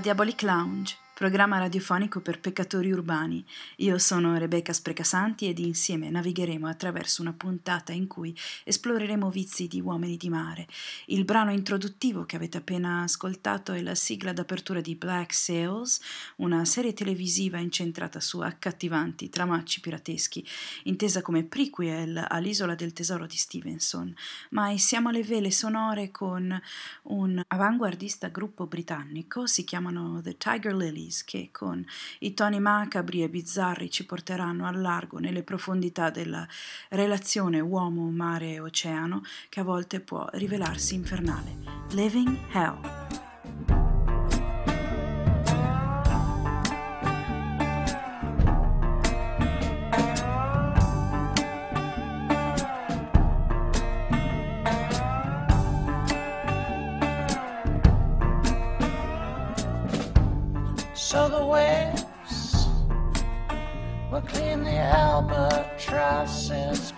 Diabolic Lounge programma radiofonico per peccatori urbani. Io sono Rebecca Sprecasanti ed insieme navigheremo attraverso una puntata in cui esploreremo vizi di uomini di mare. Il brano introduttivo che avete appena ascoltato è la sigla d'apertura di Black Sails, una serie televisiva incentrata su accattivanti tramacci pirateschi, intesa come prequel all'Isola del Tesoro di Stevenson. Ma siamo alle vele sonore con un avanguardista gruppo britannico, si chiamano The Tiger Lily Days che con i toni macabri e bizzarri ci porteranno al largo nelle profondità della relazione uomo-mare-oceano che a volte può rivelarsi infernale. Living Hell.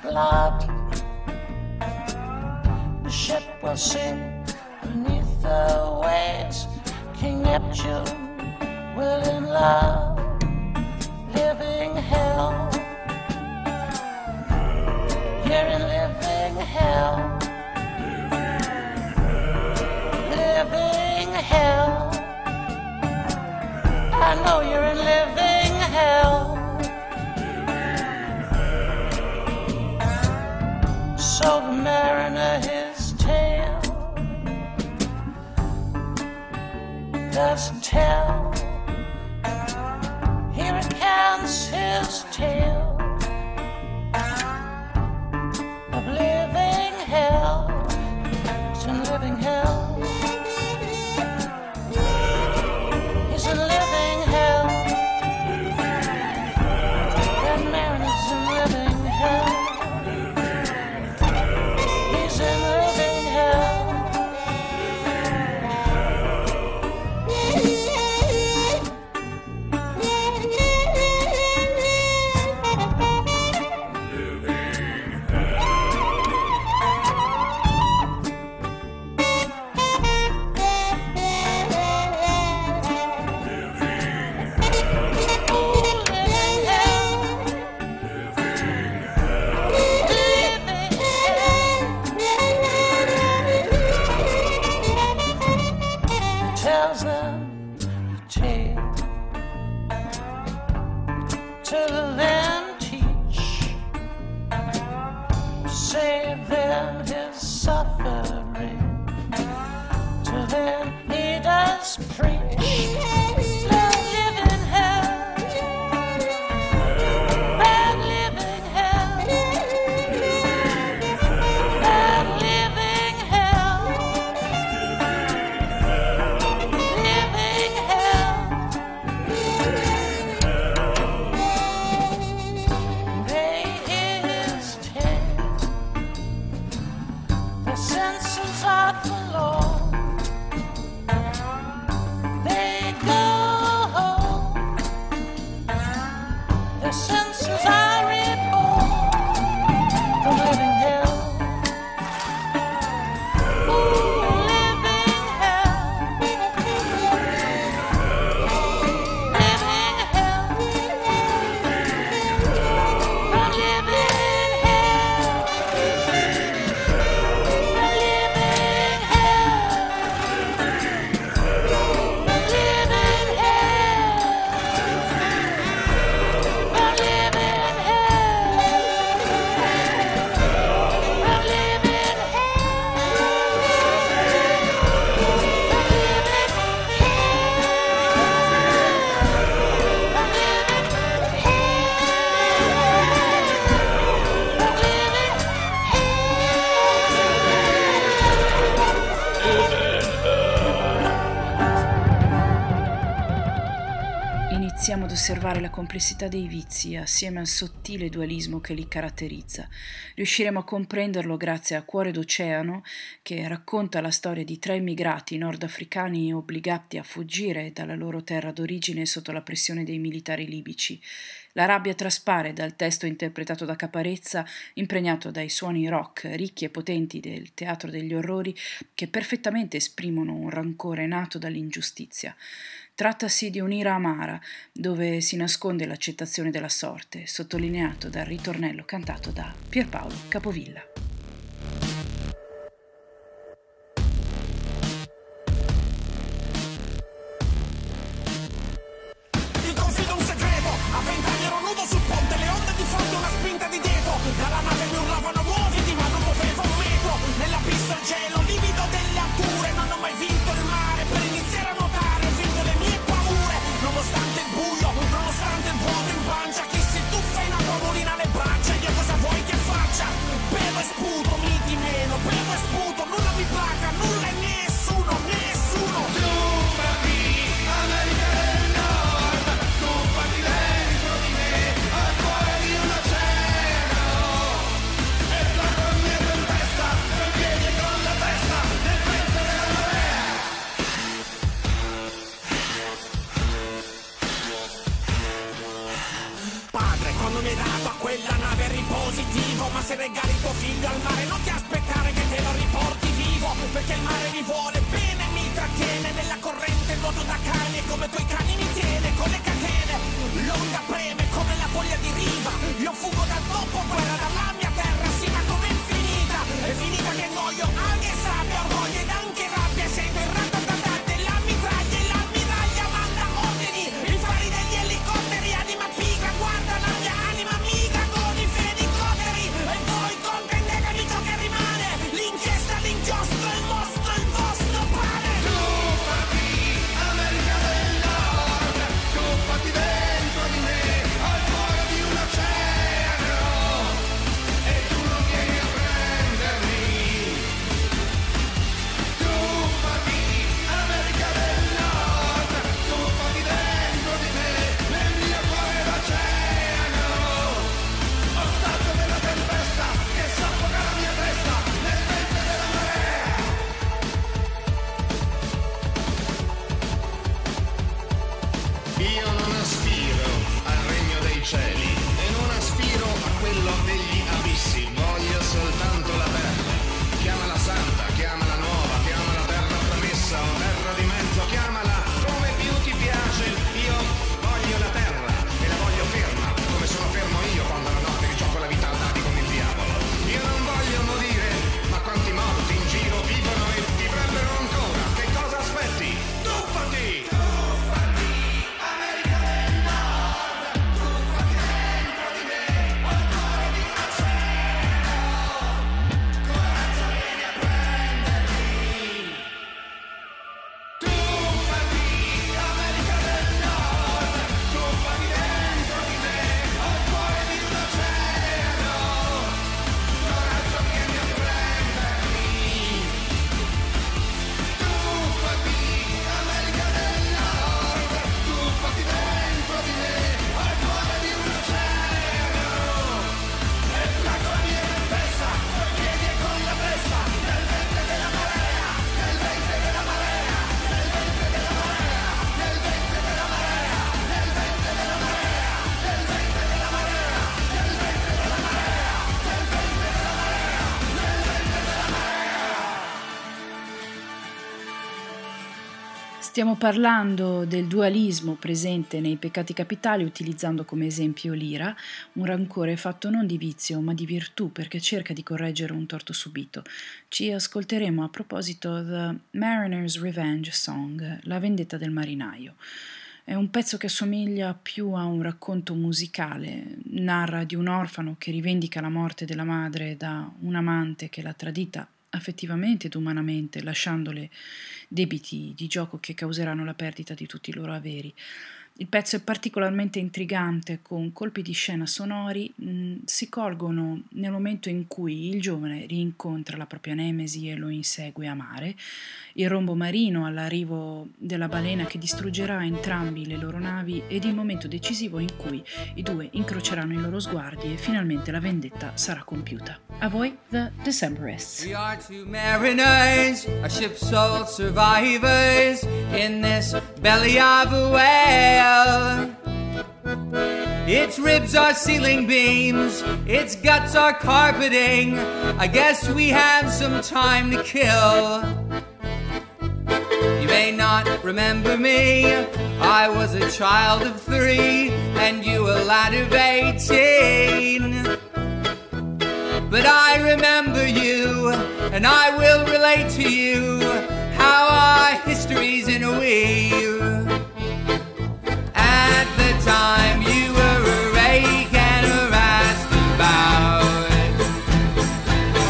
Blood. The ship will sink beneath the waves. King Neptune will in love living hell. You're in living hell. Living hell. I know you're in living hell. So the mariner his tale doesn't tell. He recants his tale of living hell. It's in living hell. Osservare la complessità dei vizi assieme al sottile dualismo che li caratterizza. Riusciremo a comprenderlo grazie a Cuore d'Oceano, che racconta la storia di tre immigrati nordafricani obbligati a fuggire dalla loro terra d'origine sotto la pressione dei militari libici. La rabbia traspare dal testo interpretato da Caparezza, impregnato dai suoni rock ricchi e potenti del teatro degli orrori che perfettamente esprimono un rancore nato dall'ingiustizia. Trattasi di un'ira amara, dove si nasconde l'accettazione della sorte, sottolineato dal ritornello cantato da Pierpaolo Capovilla. se regali tuo figlio al mare non ti aspettare che te lo riporti vivo perché il mare mi vuole Stiamo parlando del dualismo presente nei peccati capitali utilizzando come esempio l'ira, un rancore fatto non di vizio ma di virtù perché cerca di correggere un torto subito. Ci ascolteremo a proposito The Mariner's Revenge Song, La vendetta del marinaio. È un pezzo che assomiglia più a un racconto musicale, narra di un orfano che rivendica la morte della madre da un amante che l'ha tradita affettivamente ed umanamente, lasciandole debiti di gioco che causeranno la perdita di tutti i loro averi. Il pezzo è particolarmente intrigante, con colpi di scena sonori, mh, mm, si colgono nel momento in cui il giovane rincontra la propria nemesi e lo insegue a mare, il rombo marino all'arrivo della balena che distruggerà entrambi le loro navi ed il momento decisivo in cui i due incroceranno i loro sguardi e finalmente la vendetta sarà compiuta. A voi, The Decemberists. We are two mariners, a ship's sole survivors in this belly of a whale. Its ribs are ceiling beams, its guts are carpeting. I guess we have some time to kill. You may not remember me, I was a child of three, and you a lad of eighteen. But I remember you, and I will relate to you how our histories in a weave time you were a rake and a roustabout,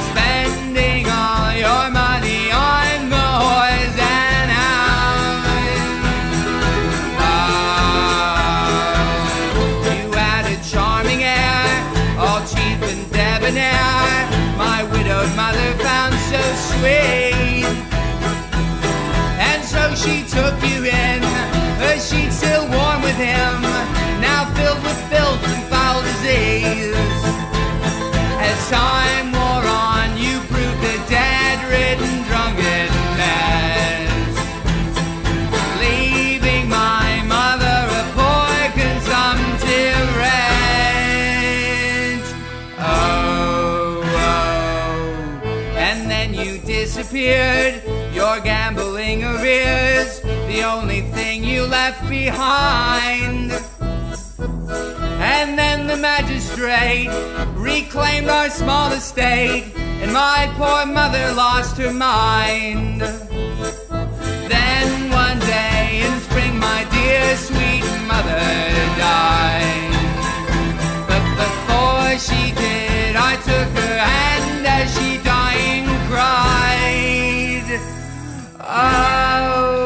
spending all your money on the boys and hounds. Oh, you had a charming air, all cheap and debonair. My widowed mother found so sweet, and so she took you in. Her sheet still warm with him now filled with filth and foul disease. As time wore on, you proved a dead-ridden drunkard mess, leaving my mother a poor consumptive wretch. Oh, oh, oh. and then you disappeared. Your gambling arrears, the only thing you left behind. And then the magistrate reclaimed our small estate, and my poor mother lost her mind. Then one day in spring, my dear sweet mother died. But before she did, I took her hand as she dying cried. Oh.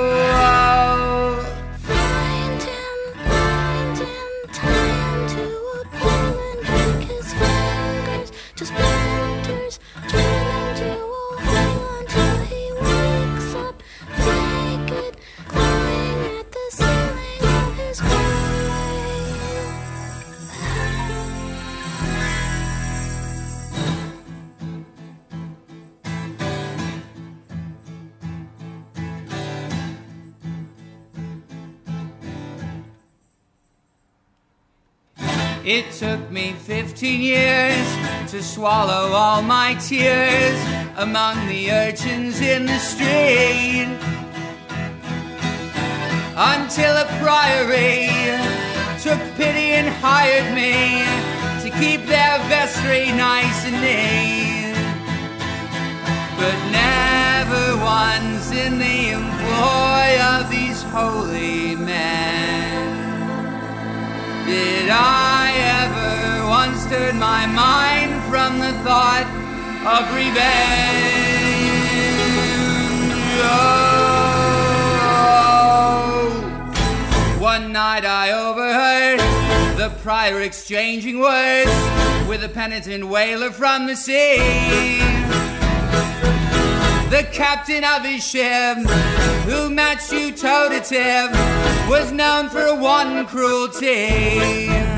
It took me 15 years to swallow all my tears among the urchins in the street. Until a priory took pity and hired me to keep their vestry nice and neat. But never once in the employ of these holy men did I ever once turn my mind from the thought of revenge? Oh, one night I overheard the prior exchanging words with a penitent whaler from the sea. The captain of his ship, who matched you toe to tip, was known for one cruelty.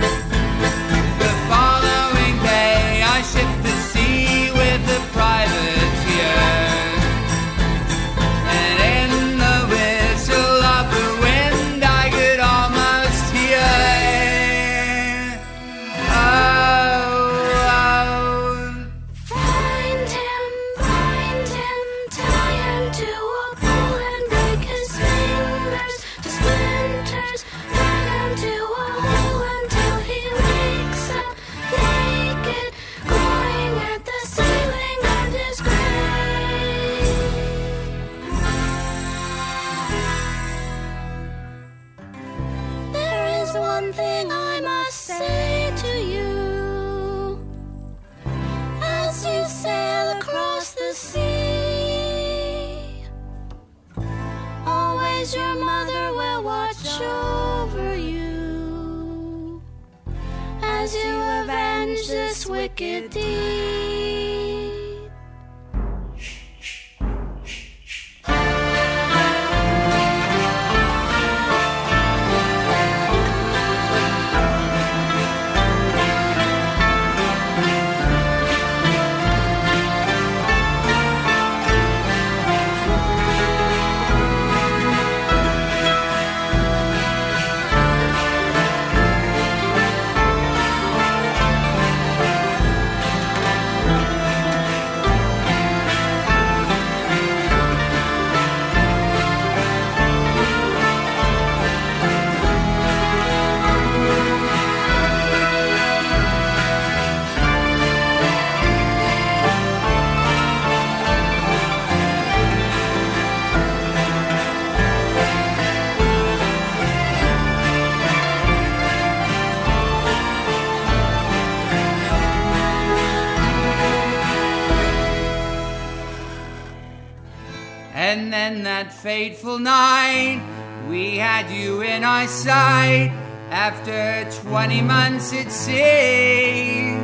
Fateful night, we had you in our sight after 20 months at sea.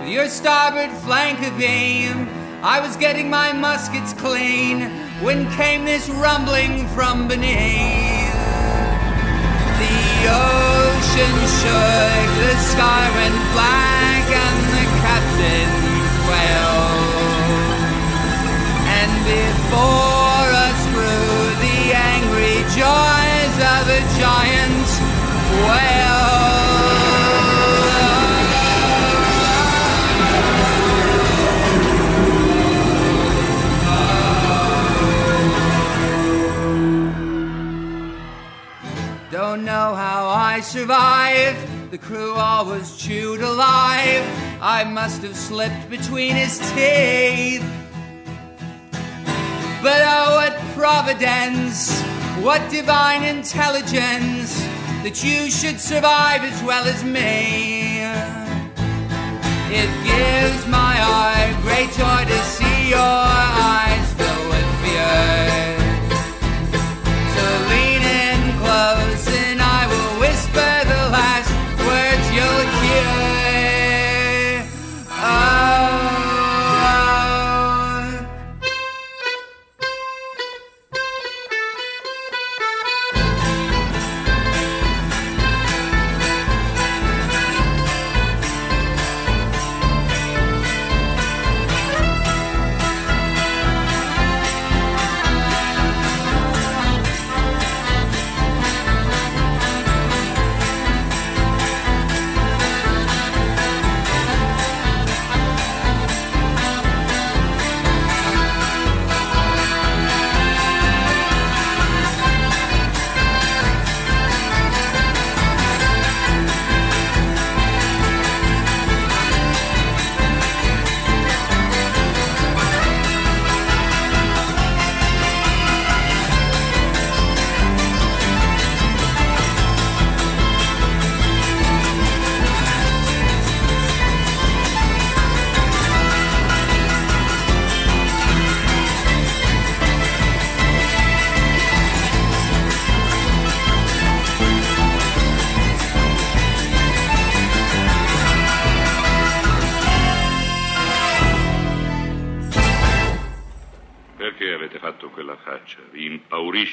With your starboard flank abeam, I was getting my muskets clean when came this rumbling from beneath. I survived. The crew all was chewed alive. I must have slipped between his teeth. But oh, what providence, what divine intelligence that you should survive as well as me. It gives my heart great joy to see your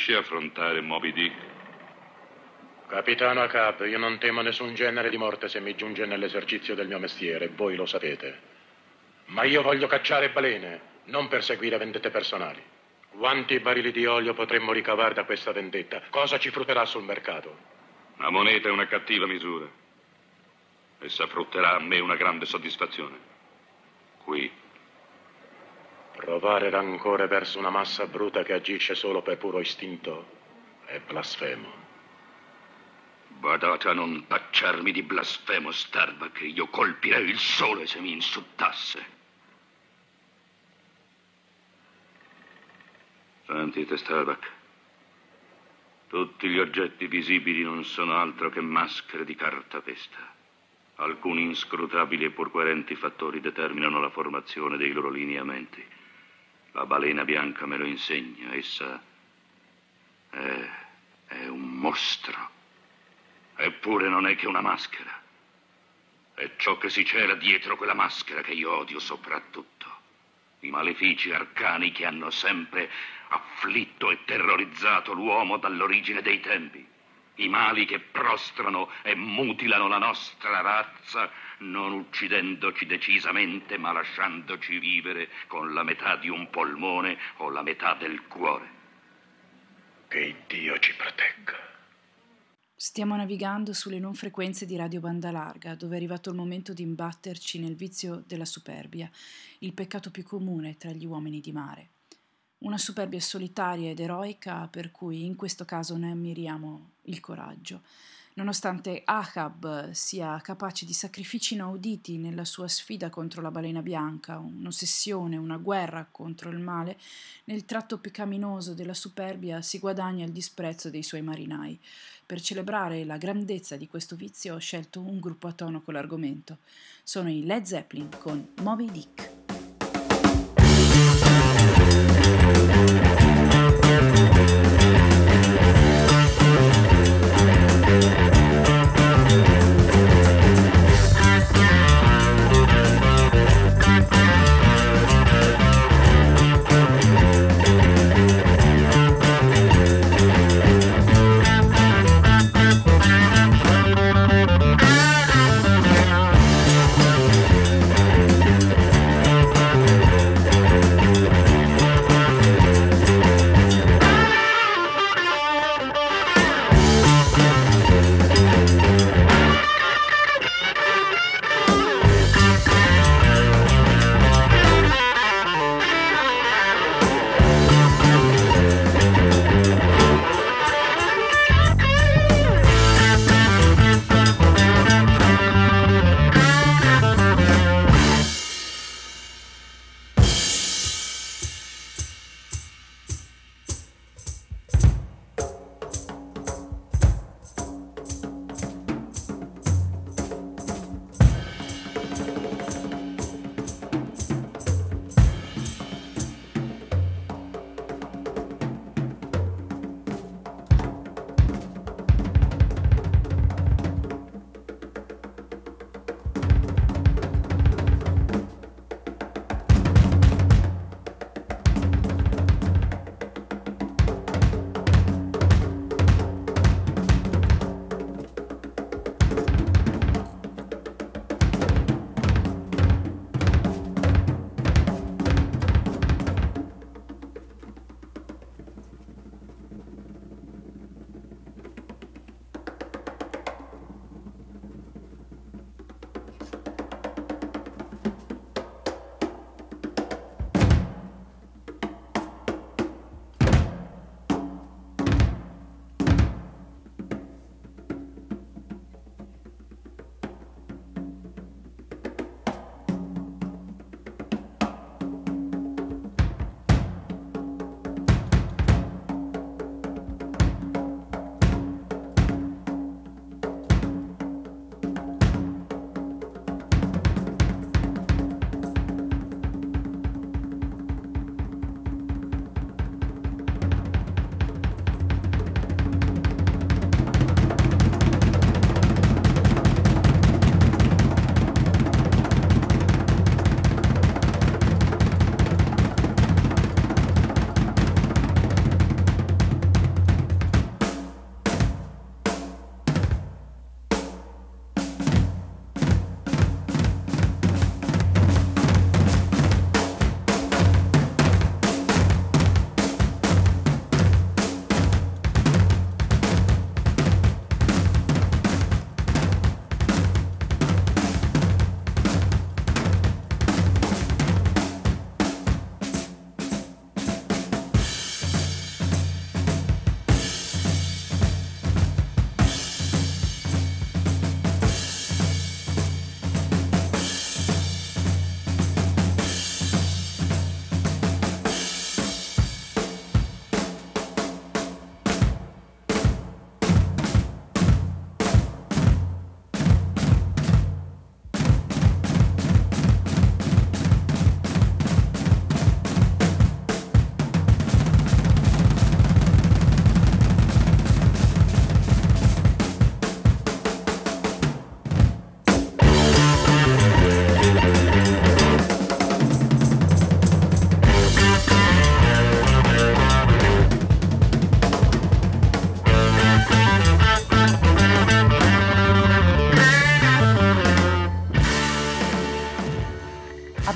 impaurisce affrontare Moby Dick? Capitano Acab, io non temo nessun genere di morte se mi giunge nell'esercizio del mio mestiere, voi lo sapete. Ma io voglio cacciare balene, non perseguire vendette personali. Quanti barili di olio potremmo ricavare da questa vendetta? Cosa ci frutterà sul mercato? La moneta è una cattiva misura. Essa frutterà a me una grande soddisfazione. Qui, Provare rancore verso una massa bruta che agisce solo per puro istinto è blasfemo. badate a non tacciarmi di blasfemo, Starbuck. Io colpirei il sole se mi insultasse. Sentite, Starbuck. Tutti gli oggetti visibili non sono altro che maschere di cartapesta. Alcuni inscrutabili e pur coerenti fattori determinano la formazione dei loro lineamenti. La balena bianca me lo insegna. Essa è, è un mostro. Eppure non è che una maschera. È ciò che si cela dietro quella maschera che io odio soprattutto. I malefici arcani che hanno sempre afflitto e terrorizzato l'uomo dall'origine dei tempi. I mali che prostrano e mutilano la nostra razza, non uccidendoci decisamente, ma lasciandoci vivere con la metà di un polmone o la metà del cuore. Che Dio ci protegga. Stiamo navigando sulle non frequenze di Radio Banda Larga, dove è arrivato il momento di imbatterci nel vizio della superbia, il peccato più comune tra gli uomini di mare. Una superbia solitaria ed eroica per cui in questo caso ne ammiriamo il coraggio. Nonostante Ahab sia capace di sacrifici inauditi nella sua sfida contro la balena bianca, un'ossessione, una guerra contro il male, nel tratto peccaminoso della superbia si guadagna il disprezzo dei suoi marinai. Per celebrare la grandezza di questo vizio ho scelto un gruppo a tono con l'argomento. Sono i Led Zeppelin con Moby Dick.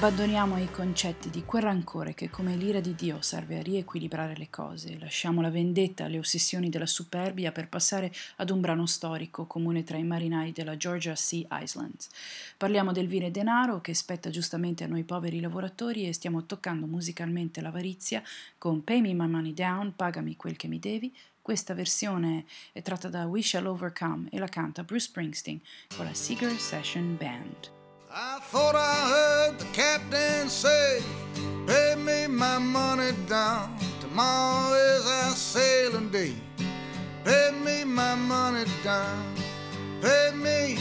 Abbandoniamo i concetti di quel rancore che come l'ira di Dio serve a riequilibrare le cose, lasciamo la vendetta alle ossessioni della superbia per passare ad un brano storico comune tra i marinai della Georgia Sea Islands. Parliamo del vile denaro che spetta giustamente a noi poveri lavoratori e stiamo toccando musicalmente l'avarizia con Pay Me My Money Down, pagami quel che mi devi. Questa versione è tratta da We Shall Overcome e la canta Bruce Springsteen con la Seeger Session Band. I thought I heard the captain say, Pay me my money down. Tomorrow is our sailing day. Pay me my money down. Pay me,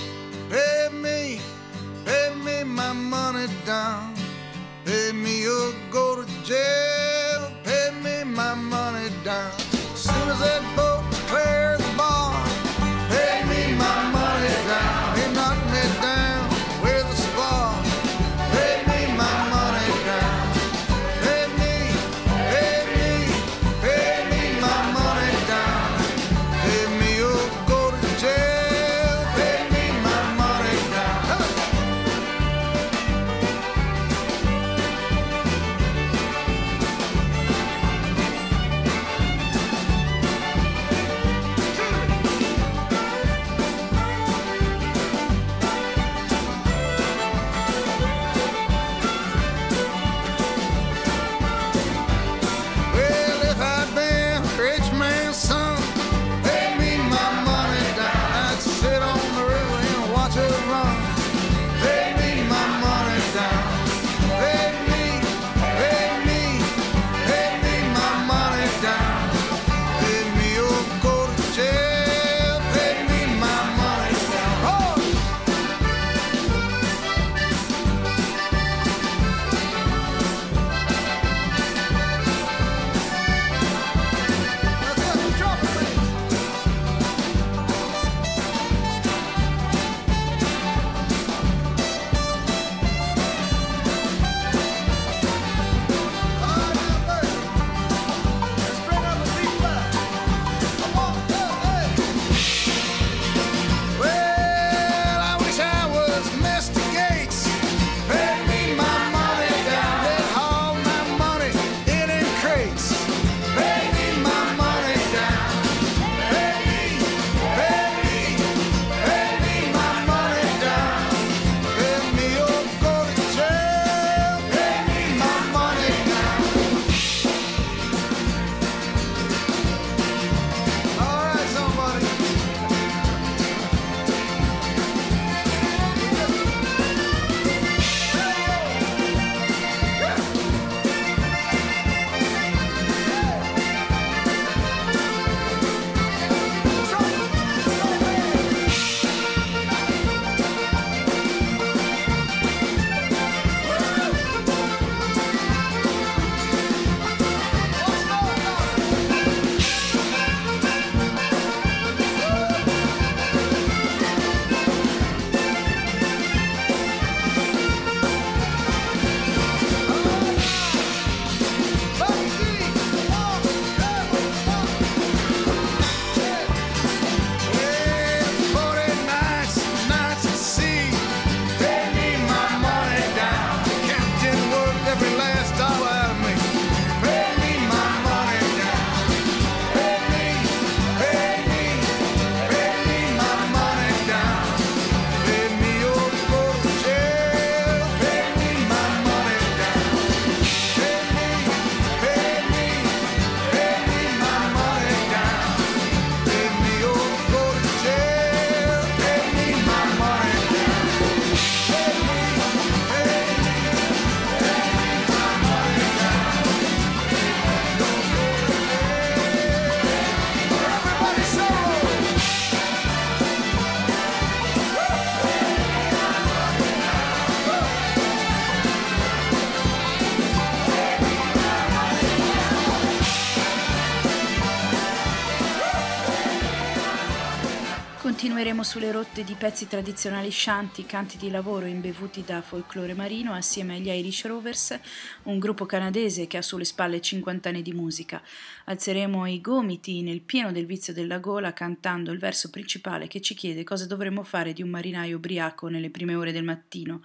Continueremo sulle rotte di pezzi tradizionali shanty, canti di lavoro imbevuti da folklore marino assieme agli Irish Rovers, un gruppo canadese che ha sulle spalle 50 anni di musica. Alzeremo i gomiti nel pieno del vizio della gola cantando il verso principale che ci chiede cosa dovremmo fare di un marinaio ubriaco nelle prime ore del mattino.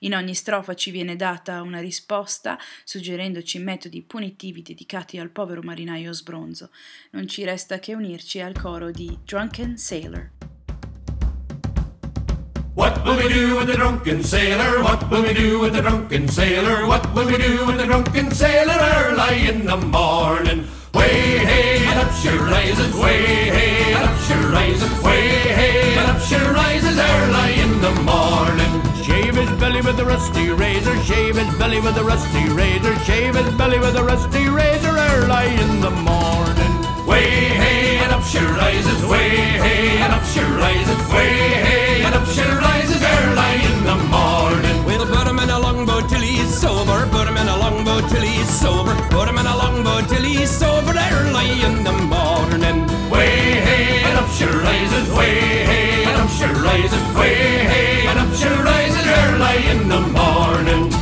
In ogni strofa ci viene data una risposta suggerendoci metodi punitivi dedicati al povero marinaio sbronzo. Non ci resta che unirci al coro di Drunken Sailor. What will we do with the drunken sailor? What will we do with the drunken sailor? What will we do with the drunken sailor early in the morning? Way hey and up she rises, way hey and up she rises, way hey and up she rises early in the morning. Shave his belly with a rusty razor, shave his belly with a rusty razor, shave his belly with a rusty razor early in the morning. Way hey up she rises, way hey and up she rises, way hey and up she rises early in the morning. We'll put him in a longboat till he's sober, put him in a longboat till he's sober, put him in a longboat till he's sober early in the morning. Way hey and up she rises, way hey and up she rises, way hey and up she rises early in the morning.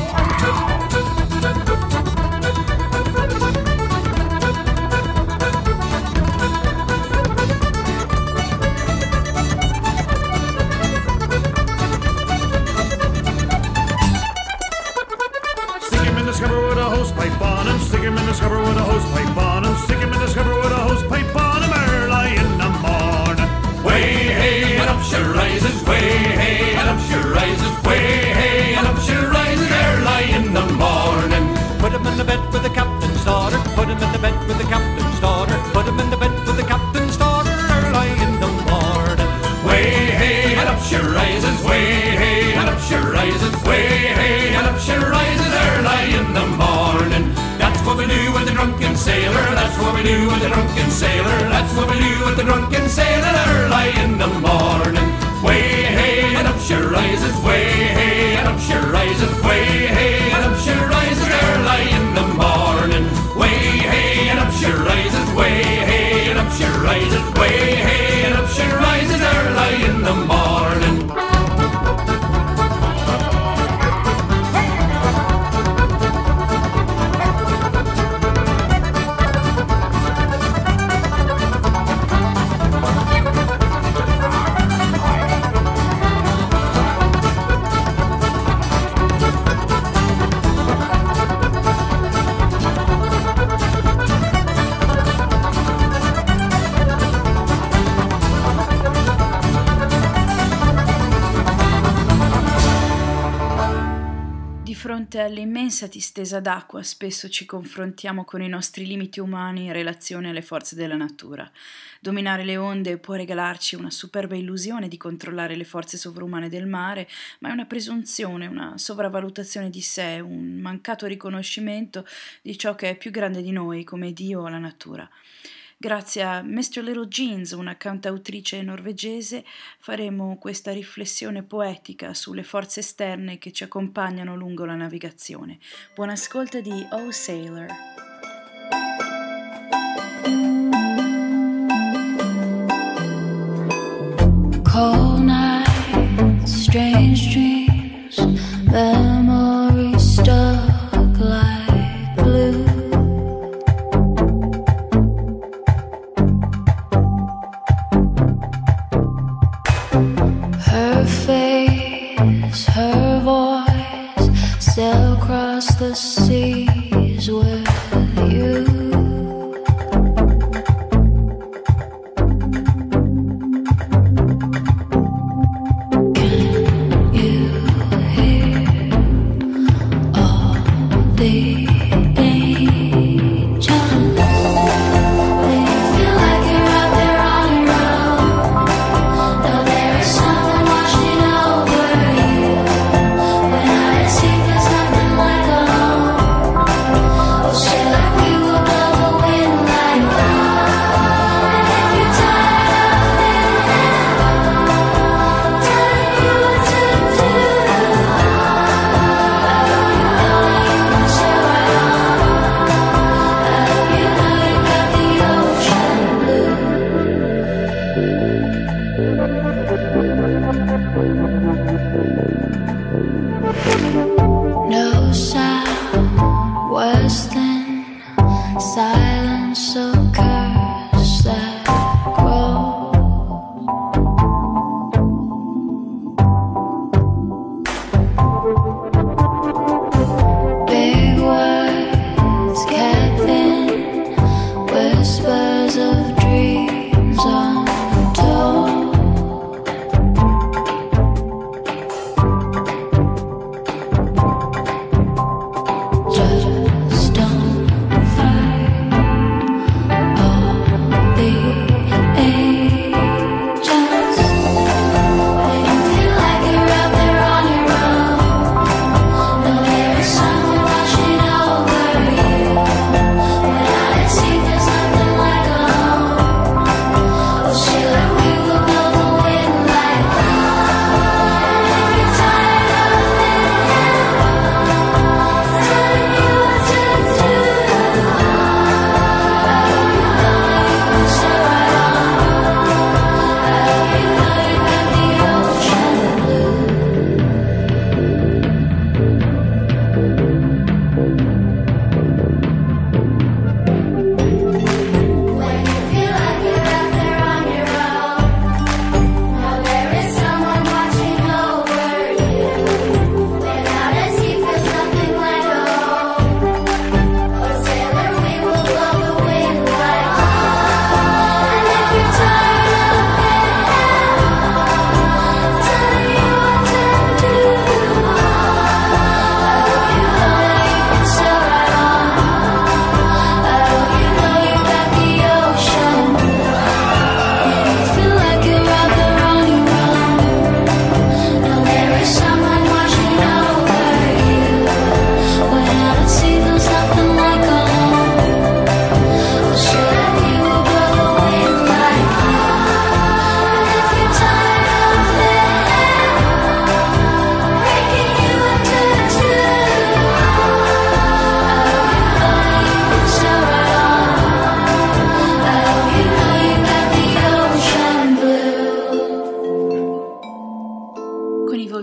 Distesa d'acqua spesso ci confrontiamo con i nostri limiti umani in relazione alle forze della natura. Dominare le onde può regalarci una superba illusione di controllare le forze sovrumane del mare, ma è una presunzione, una sopravvalutazione di sé, un mancato riconoscimento di ciò che è più grande di noi, come Dio o la natura. Grazie a Mr. Little Jeans, una cantautrice norvegese, faremo questa riflessione poetica sulle forze esterne che ci accompagnano lungo la navigazione. Buon ascolto di Oh Sailor.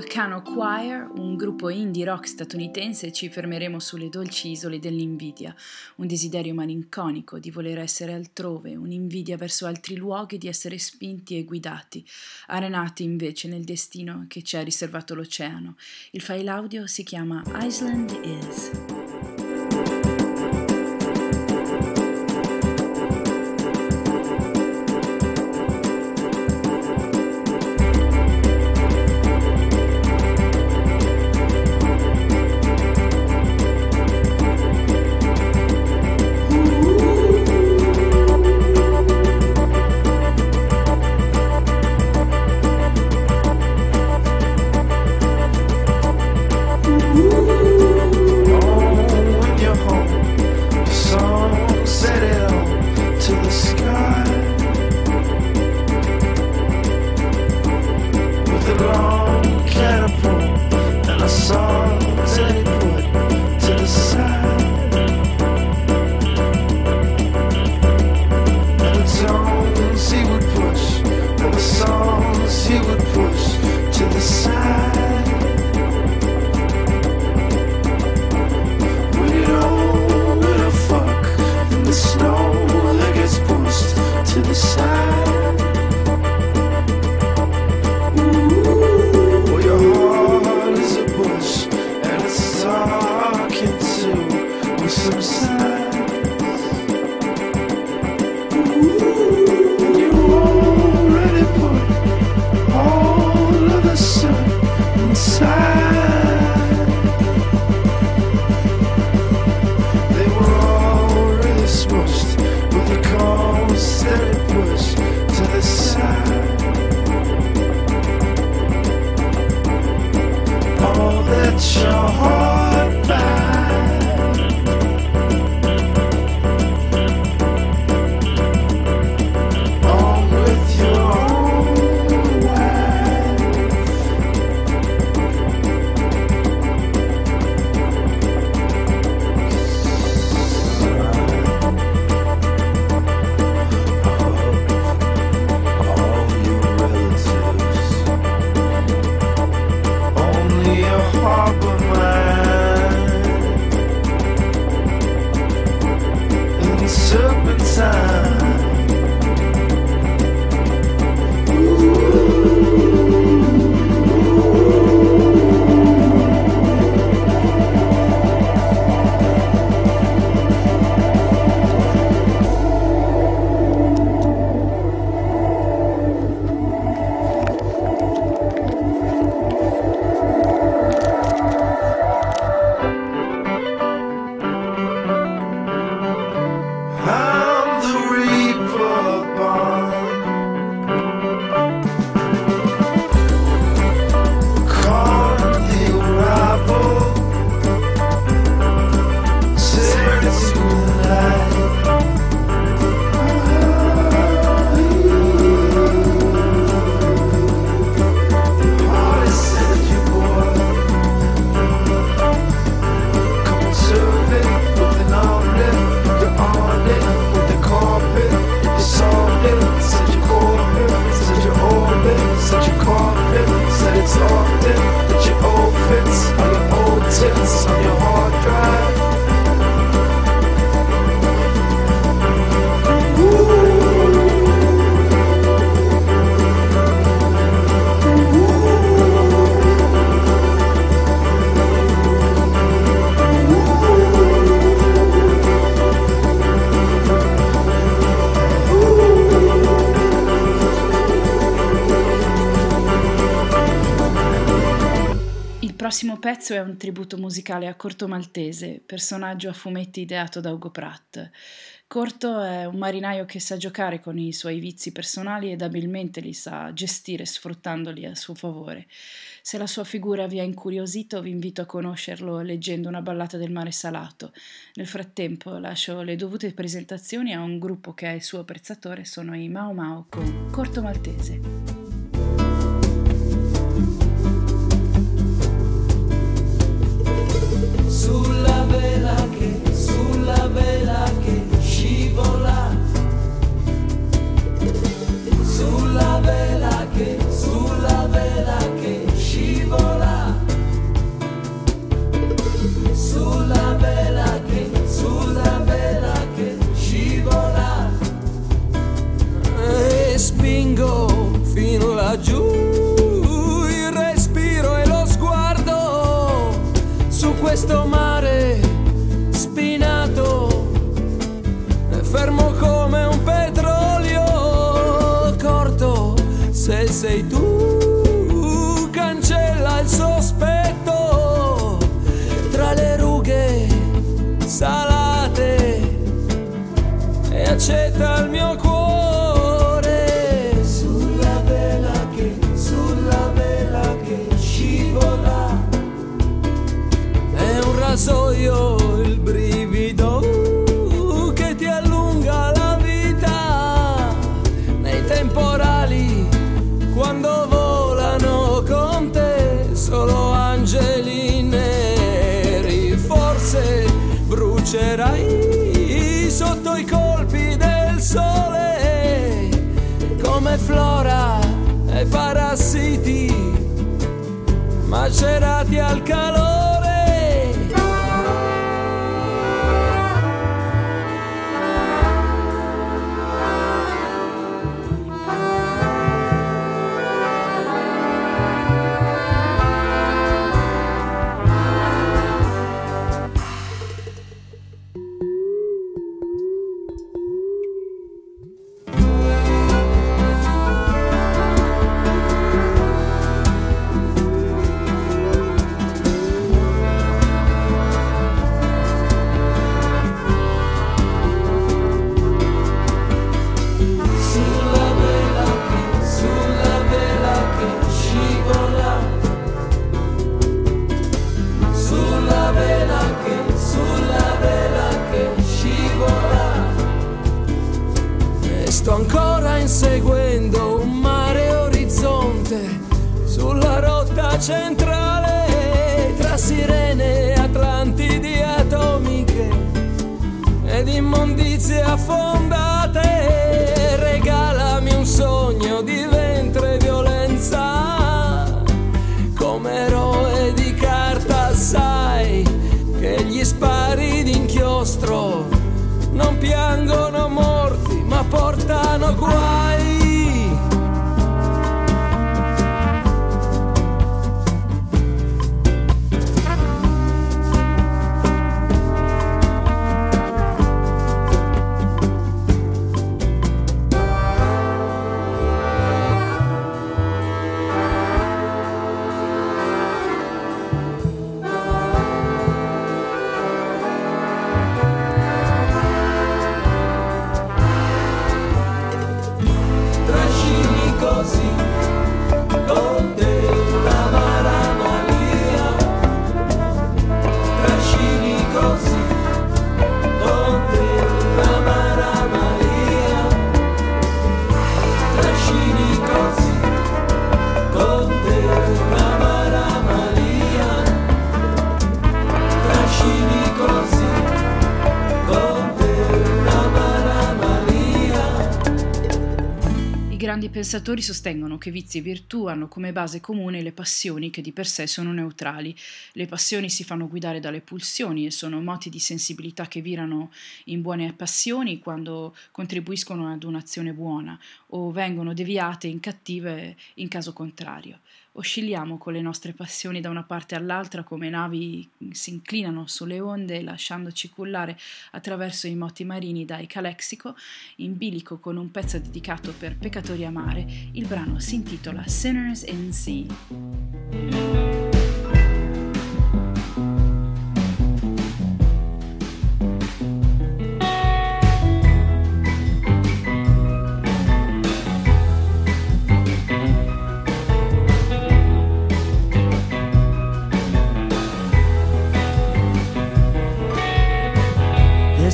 Volcano Choir, un gruppo indie rock statunitense, ci fermeremo sulle dolci isole dell'invidia, un desiderio malinconico di voler essere altrove, un'invidia verso altri luoghi di essere spinti e guidati, arenati invece nel destino che ci ha riservato l'oceano. Il file audio si chiama Iceland Is. Pezzo è un tributo musicale a Corto Maltese, personaggio a fumetti ideato da Ugo Pratt. Corto è un marinaio che sa giocare con i suoi vizi personali ed abilmente li sa gestire sfruttandoli a suo favore. Se la sua figura vi ha incuriosito, vi invito a conoscerlo leggendo una ballata del mare salato. Nel frattempo lascio le dovute presentazioni a un gruppo che è il suo apprezzatore, sono i Mao Mao con Corto Maltese. sulla vela che, sulla vela che scivola, sulla vela che, sulla vela che scivola, sulla vela che, sulla vela che scivola, e spingo fino laggiù. Questo mare spinato, fermo come un petrolio corto. Se sei tu, cancella il sospetto tra le rughe salate e accetta il mio cuore flora e parassiti macerati al calore. gonna. Pensatori sostengono che vizi e virtù hanno come base comune le passioni che di per sé sono neutrali. Le passioni si fanno guidare dalle pulsioni e sono moti di sensibilità che virano in buone passioni quando contribuiscono ad un'azione buona o vengono deviate in cattive in caso contrario. Oscilliamo con le nostre passioni da una parte all'altra come navi si inclinano sulle onde lasciandoci cullare attraverso i moti marini dai Calexico, in bilico con un pezzo dedicato per peccatori a mare. Il brano si intitola Sinners in Sea.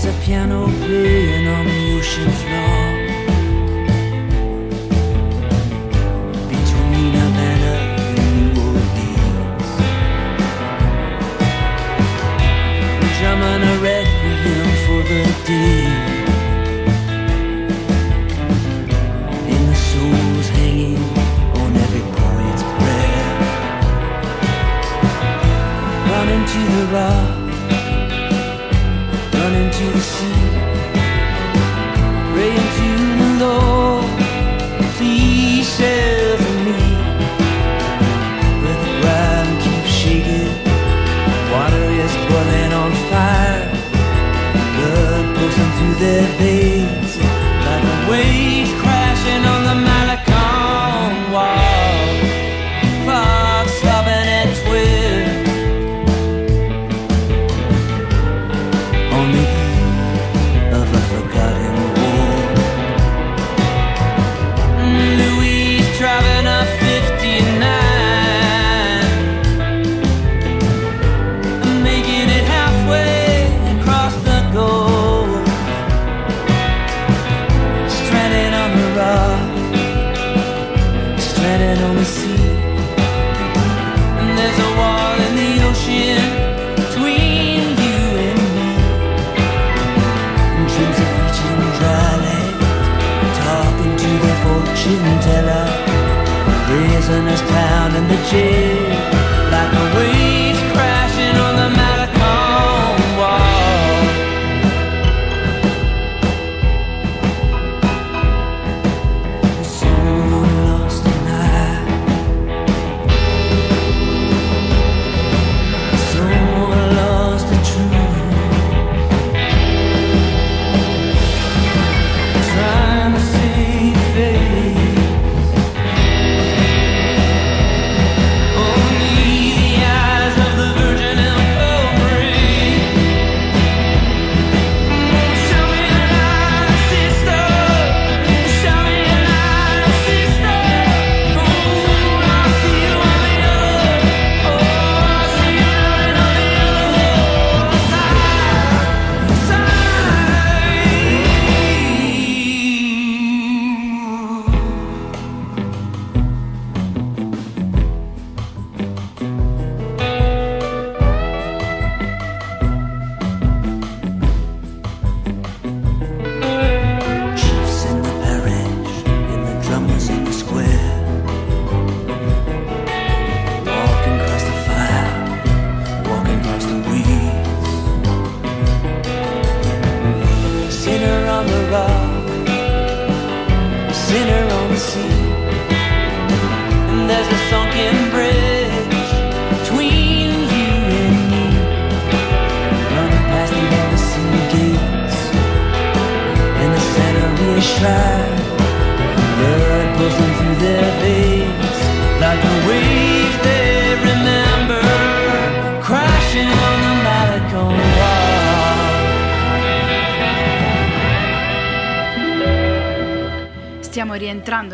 A piano playing on the ocean floor between Havana and New Orleans. Drumming a requiem for the day. And the souls hanging on every poet's breath. Running to the rock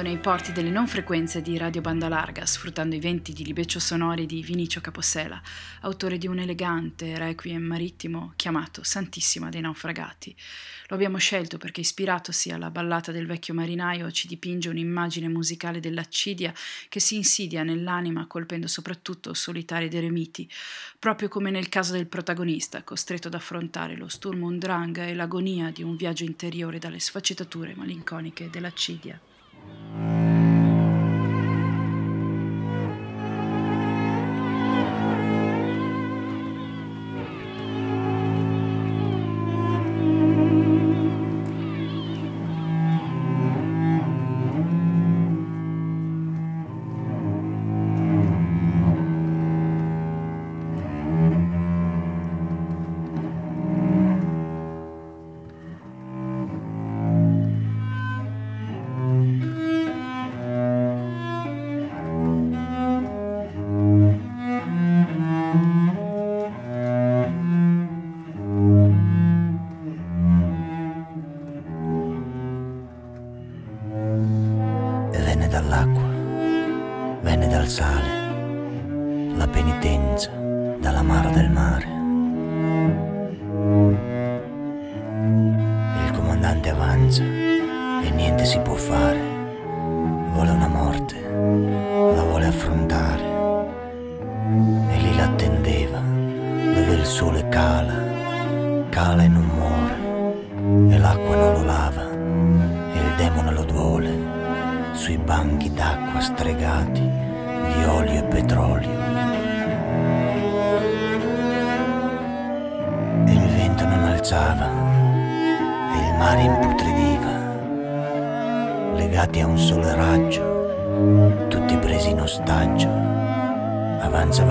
nei porti delle non frequenze di Radio Banda Larga, sfruttando i venti di libeccio sonori di Vinicio Capossela, autore di un elegante requiem marittimo chiamato Santissima dei naufragati. Lo abbiamo scelto perché ispiratosi alla ballata del vecchio marinaio ci dipinge un'immagine musicale dell'accidia che si insidia nell'anima colpendo soprattutto solitari ed eremiti, proprio come nel caso del protagonista, costretto ad affrontare lo Sturm und Drang e l'agonia di un viaggio interiore dalle sfaccettature malinconiche dell'accidia. Thank you.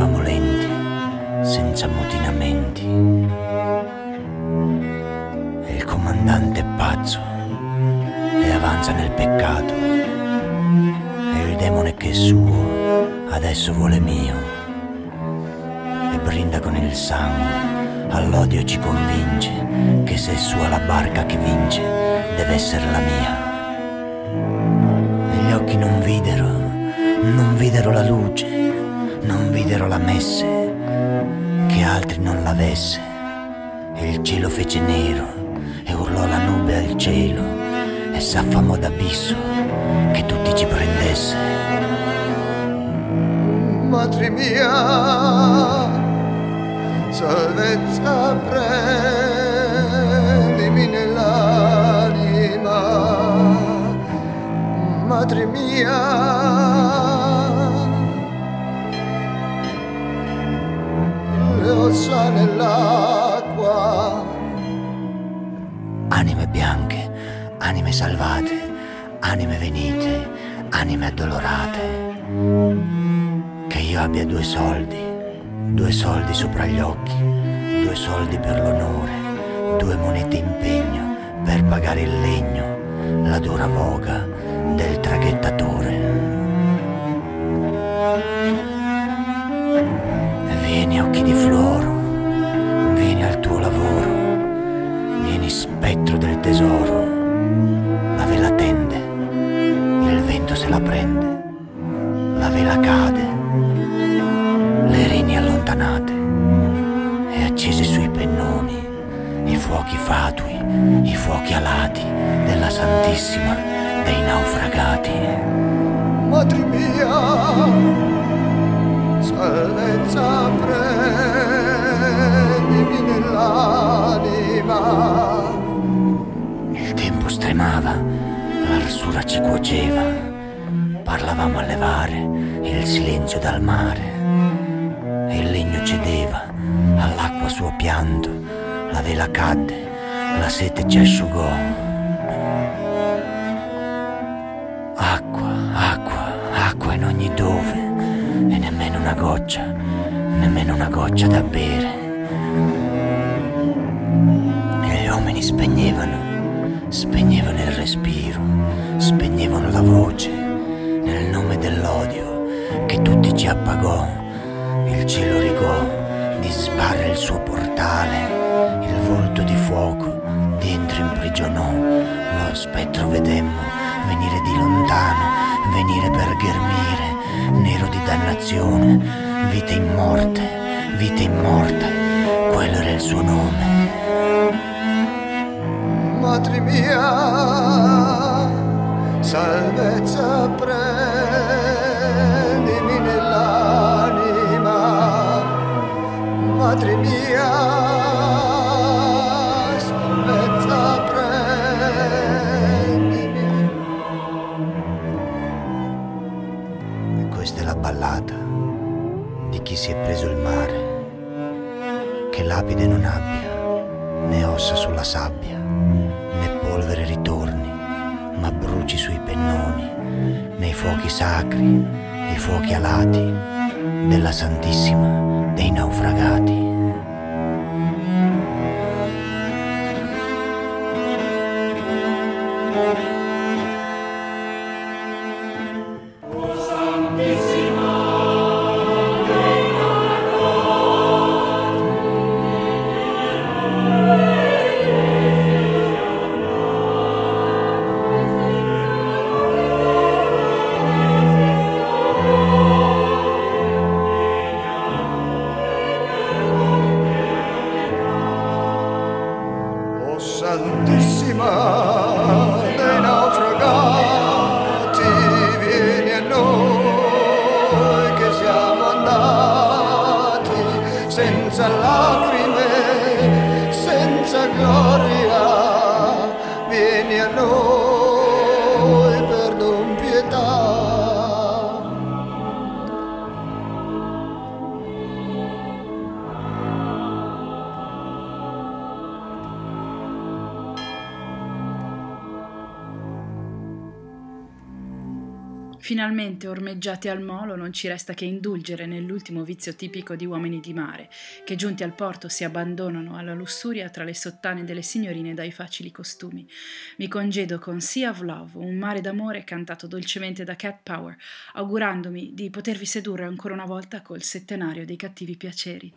Avanzavamo lenti, senza mutinamenti. E il comandante è pazzo e avanza nel peccato. E il demone che è suo adesso vuole mio. E brinda con il sangue all'odio ci convince che se è sua la barca che vince deve essere la mia. E gli occhi non videro non videro la luce non videro la messe che altri non l'avesse il cielo fece nero e urlò la nube al cielo e s'affamò d'abisso che tutti ci prendesse. Madre mia, salvezza prendimi nell'anima. Madre mia, le ossa nell'acqua. Anime bianche, anime salvate, anime venite, anime addolorate. Che io abbia due soldi, due soldi sopra gli occhi, due soldi per l'onore, due monete in pegno per pagare il legno, la dura voga del traghettatore. Vieni occhi di floro, tesoro, la vela tende, il vento se la prende, la vela cade, le reni allontanate e accese sui pennoni i fuochi fatui, i fuochi alati della Santissima dei naufragati. Madre mia, salvezza prendimi nell'anima. Stremava, l'arsura ci cuoceva, parlavamo a levare il silenzio dal mare e il legno cedeva all'acqua suo pianto, la vela cadde, la sete ci asciugò. Acqua, acqua, acqua in ogni dove e nemmeno una goccia, nemmeno una goccia da bere. Finalmente ormeggiati al molo non ci resta che indulgere nell'ultimo vizio tipico di uomini di mare, che giunti al porto si abbandonano alla lussuria tra le sottane delle signorine dai facili costumi. Mi congedo con Sea of Love, un mare d'amore cantato dolcemente da Cat Power, augurandomi di potervi sedurre ancora una volta col settenario dei cattivi piaceri.